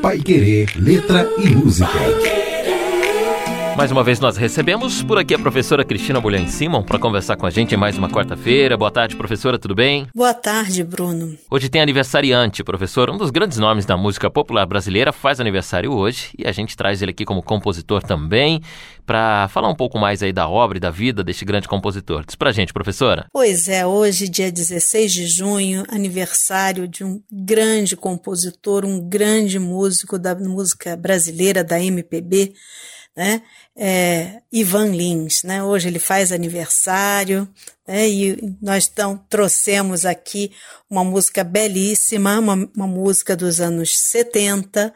Pai Querer, letra e música. Mais uma vez nós recebemos por aqui a professora Cristina Bulhães Simon para conversar com a gente em mais uma quarta-feira. Boa tarde, professora, tudo bem? Boa tarde, Bruno. Hoje tem aniversariante, professor. Um dos grandes nomes da música popular brasileira faz aniversário hoje e a gente traz ele aqui como compositor também para falar um pouco mais aí da obra e da vida deste grande compositor. Diz pra gente, professora. Pois é, hoje, dia 16 de junho, aniversário de um grande compositor, um grande músico da música brasileira, da MPB, né? É, Ivan Lins, né? Hoje ele faz aniversário, né? E nós então trouxemos aqui uma música belíssima, uma, uma música dos anos 70,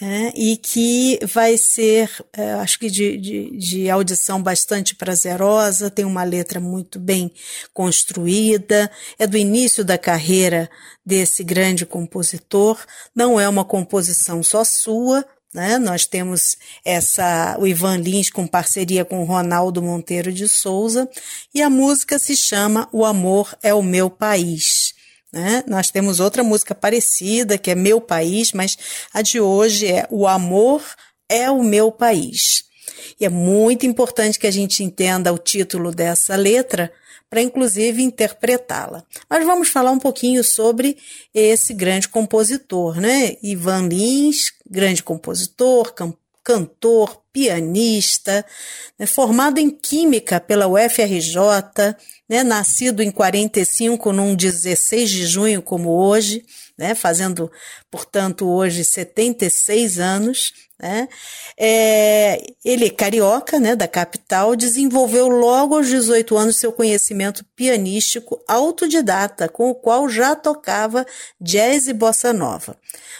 né? e que vai ser, é, acho que de, de, de, audição bastante prazerosa, tem uma letra muito bem construída, é do início da carreira desse grande compositor, não é uma composição só sua, né? Nós temos essa o Ivan Lins com parceria com o Ronaldo Monteiro de Souza e a música se chama O Amor é o Meu País. Né? Nós temos outra música parecida que é Meu País, mas a de hoje é O Amor é o Meu País. E é muito importante que a gente entenda o título dessa letra para inclusive interpretá-la. Mas vamos falar um pouquinho sobre esse grande compositor, né? Ivan Lins, grande compositor, cantor, pianista, né? formado em Química pela UFRJ, né? nascido em 45, num 16 de junho como hoje, né? fazendo, portanto, hoje 76 anos, né? É, ele é carioca, né, da capital, desenvolveu logo aos 18 anos seu conhecimento pianístico autodidata, com o qual já tocava jazz e bossa nova.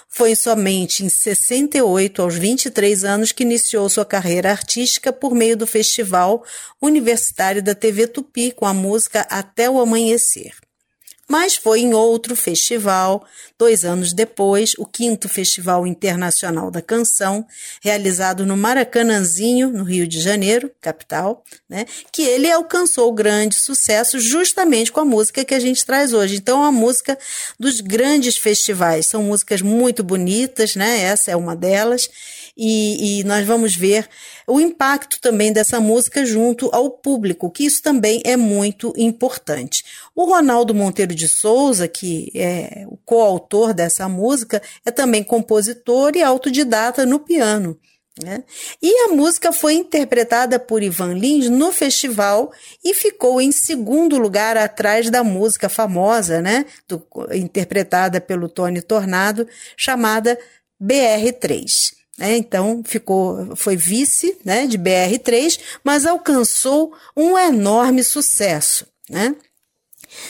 Foi somente em 68, aos 23 anos, que iniciou sua carreira artística por meio do Festival Universitário da TV Tupi, com a música Até o Amanhecer mas foi em outro festival, dois anos depois, o quinto Festival Internacional da Canção, realizado no Maracanãzinho, no Rio de Janeiro, capital, né, que ele alcançou grande sucesso justamente com a música que a gente traz hoje. Então, a música dos grandes festivais. São músicas muito bonitas, né? Essa é uma delas e, e nós vamos ver o impacto também dessa música junto ao público, que isso também é muito importante. O Ronaldo Monteiro de Souza, que é o coautor dessa música, é também compositor e autodidata no piano. Né? E a música foi interpretada por Ivan Lins no festival e ficou em segundo lugar atrás da música famosa, né? Do, interpretada pelo Tony Tornado, chamada BR3. Né? Então ficou, foi vice né, de BR3, mas alcançou um enorme sucesso. Né?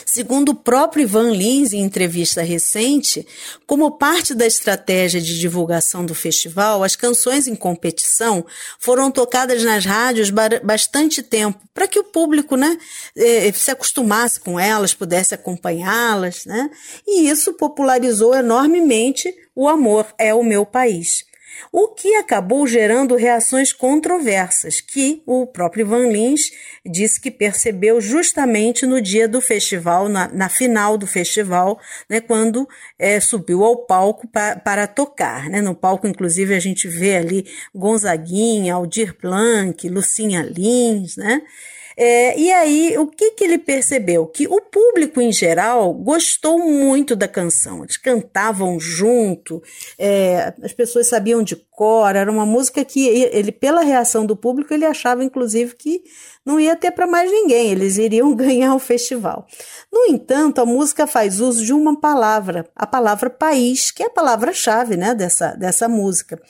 Segundo o próprio Ivan Lins, em entrevista recente, como parte da estratégia de divulgação do festival, as canções em competição foram tocadas nas rádios bastante tempo, para que o público né, eh, se acostumasse com elas, pudesse acompanhá-las, né? e isso popularizou enormemente o amor é o meu país o que acabou gerando reações controversas, que o próprio Van Lins disse que percebeu justamente no dia do festival, na, na final do festival, né, quando é, subiu ao palco para tocar. Né? No palco, inclusive, a gente vê ali Gonzaguinha, Aldir Blanc, Lucinha Lins, né? É, e aí, o que, que ele percebeu? Que o público em geral gostou muito da canção. Eles cantavam junto, é, as pessoas sabiam de cor, era uma música que ele, pela reação do público, ele achava, inclusive, que não ia ter para mais ninguém, eles iriam ganhar o festival. No entanto, a música faz uso de uma palavra, a palavra país, que é a palavra-chave né, dessa, dessa música.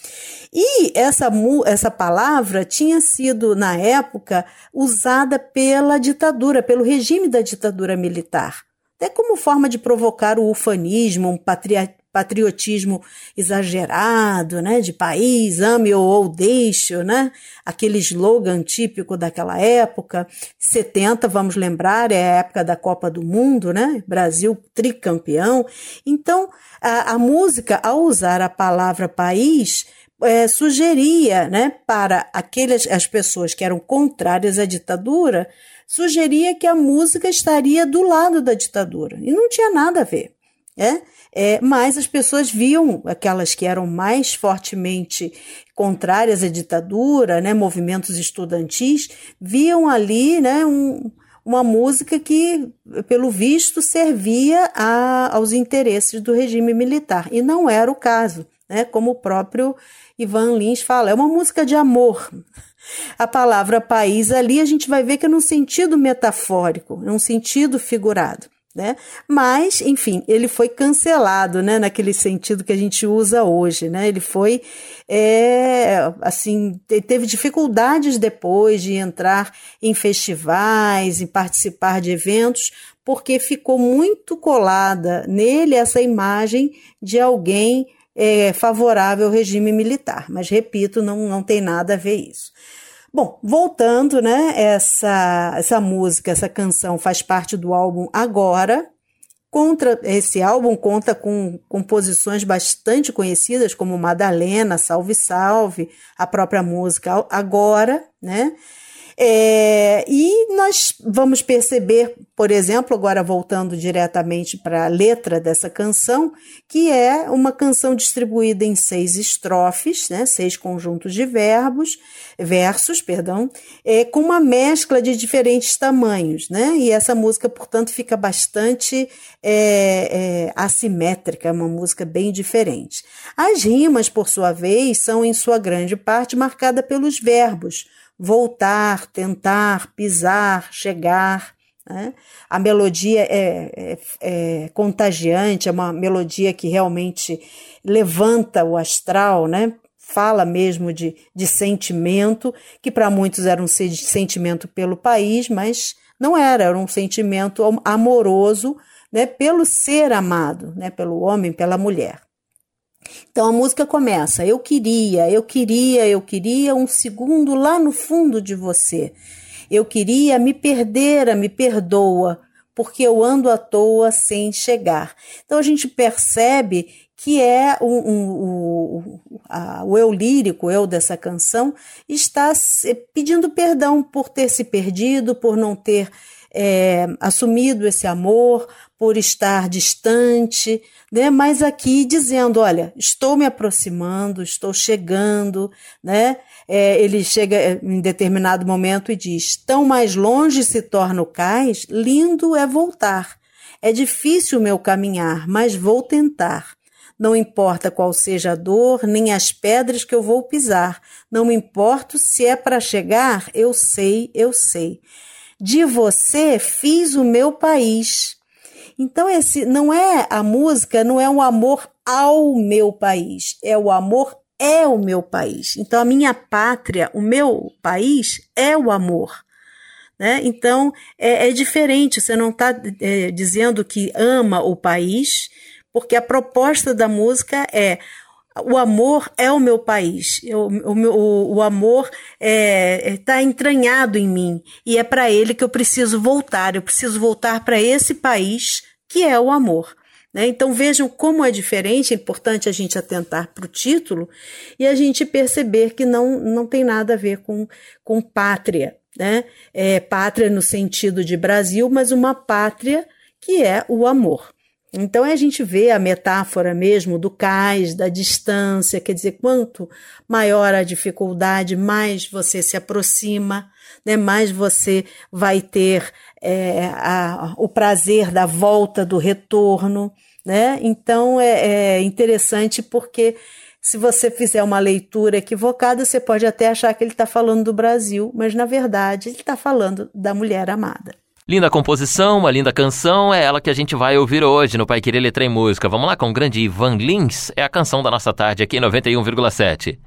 E essa, essa palavra tinha sido, na época, usada pela ditadura, pelo regime da ditadura militar até como forma de provocar o ufanismo, um patriotismo exagerado, né, de país, ame ou deixe, né, aquele slogan típico daquela época. 70, vamos lembrar, é a época da Copa do Mundo, né, Brasil tricampeão. Então, a, a música, ao usar a palavra país, é, sugeria, né, para aquelas as pessoas que eram contrárias à ditadura, sugeria que a música estaria do lado da ditadura e não tinha nada a ver. né? É, mas as pessoas viam, aquelas que eram mais fortemente contrárias à ditadura, né, movimentos estudantis, viam ali né, um, uma música que, pelo visto, servia a, aos interesses do regime militar. E não era o caso, né, como o próprio Ivan Lins fala, é uma música de amor. A palavra país ali a gente vai ver que é num sentido metafórico, num sentido figurado né? Mas, enfim, ele foi cancelado, né? Naquele sentido que a gente usa hoje, né? Ele foi, é, assim, teve dificuldades depois de entrar em festivais, em participar de eventos, porque ficou muito colada nele essa imagem de alguém é, favorável ao regime militar. Mas, repito, não, não tem nada a ver isso. Bom, voltando, né? Essa, essa música, essa canção faz parte do álbum Agora. Contra esse álbum conta com composições bastante conhecidas como Madalena, Salve Salve, a própria música Agora, né? É, e nós vamos perceber, por exemplo, agora voltando diretamente para a letra dessa canção, que é uma canção distribuída em seis estrofes, né, seis conjuntos de verbos, versos, perdão, é, com uma mescla de diferentes tamanhos, né? E essa música, portanto, fica bastante é, é, assimétrica, é uma música bem diferente. As rimas, por sua vez, são em sua grande parte marcadas pelos verbos voltar, tentar, pisar, chegar. Né? A melodia é, é, é, contagiante, é uma melodia que realmente levanta o astral, né? fala mesmo de, de sentimento, que para muitos era um sentimento pelo país, mas não era, era um sentimento amoroso né? pelo ser amado, né? pelo homem, pela mulher. Então a música começa: Eu queria, eu queria, eu queria um segundo lá no fundo de você. Eu queria me perder, me perdoa, porque eu ando à toa sem chegar. Então a gente percebe que é um, um, a, o eu lírico, o eu dessa canção, está pedindo perdão por ter se perdido, por não ter é, assumido esse amor, por estar distante, né? Mas aqui dizendo, olha, estou me aproximando, estou chegando, né? É, ele chega é, em determinado momento e diz: tão mais longe se torna o cais, lindo é voltar. É difícil meu caminhar, mas vou tentar. Não importa qual seja a dor, nem as pedras que eu vou pisar. Não me importo se é para chegar, eu sei, eu sei. De você fiz o meu país. Então esse não é a música, não é um amor ao meu país, é o amor é o meu país. Então a minha pátria, o meu país é o amor. Né? Então é, é diferente, você não está é, dizendo que ama o país, porque a proposta da música é o amor é o meu país, o, o, o amor está é, é tá entranhado em mim e é para ele que eu preciso voltar. Eu preciso voltar para esse país que é o amor. Né? Então vejam como é diferente, é importante a gente atentar para o título e a gente perceber que não, não tem nada a ver com, com pátria. Né? É, pátria no sentido de Brasil, mas uma pátria que é o amor. Então a gente vê a metáfora mesmo do cais, da distância, quer dizer, quanto maior a dificuldade, mais você se aproxima, né, mais você vai ter é, a, o prazer da volta, do retorno. Né? Então é, é interessante porque se você fizer uma leitura equivocada, você pode até achar que ele está falando do Brasil, mas na verdade ele está falando da mulher amada. Linda composição, uma linda canção, é ela que a gente vai ouvir hoje no Pai Querer Letra e Música. Vamos lá com o grande Ivan Lins, é a canção da nossa tarde aqui em 91,7.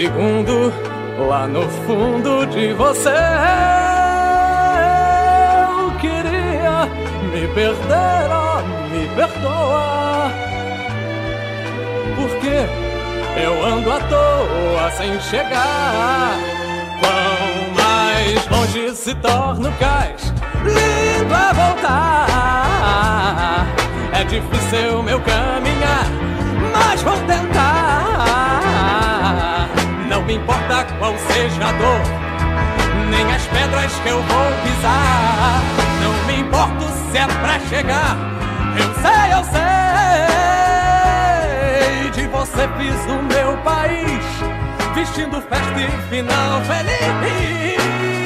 Segundo lá no fundo de você. Eu queria me perder, oh, me perdoa. Porque eu ando à toa sem chegar. Quão mais longe se torna o cais, difícil meu caminhar, mas vou tentar. Não me importa qual seja a dor, nem as pedras que eu vou pisar. Não me importo se é pra chegar, eu sei, eu sei. De você fiz o meu país, vestindo festa e final feliz.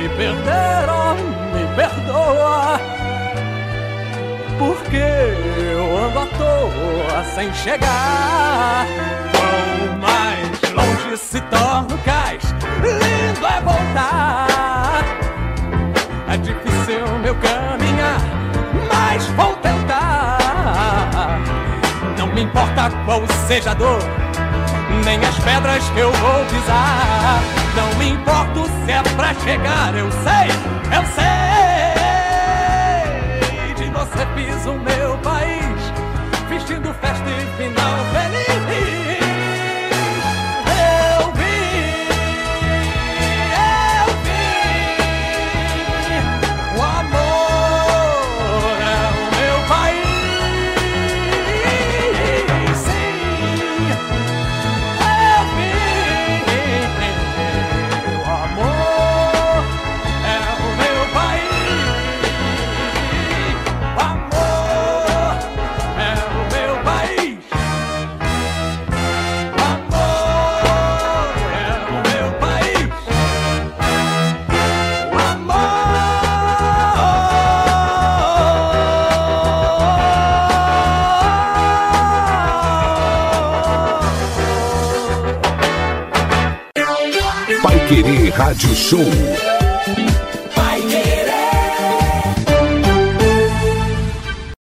Me perder, oh, me perdoa. Porque eu ando à toa sem chegar. Quanto mais longe se torna o cais, lindo é voltar. É difícil meu caminhar, mas vou me importa qual seja a dor, nem as pedras que eu vou pisar. Não me importo se é pra chegar, eu sei, eu sei. De você fiz o meu país, vestindo festa e final feliz. Rádio Show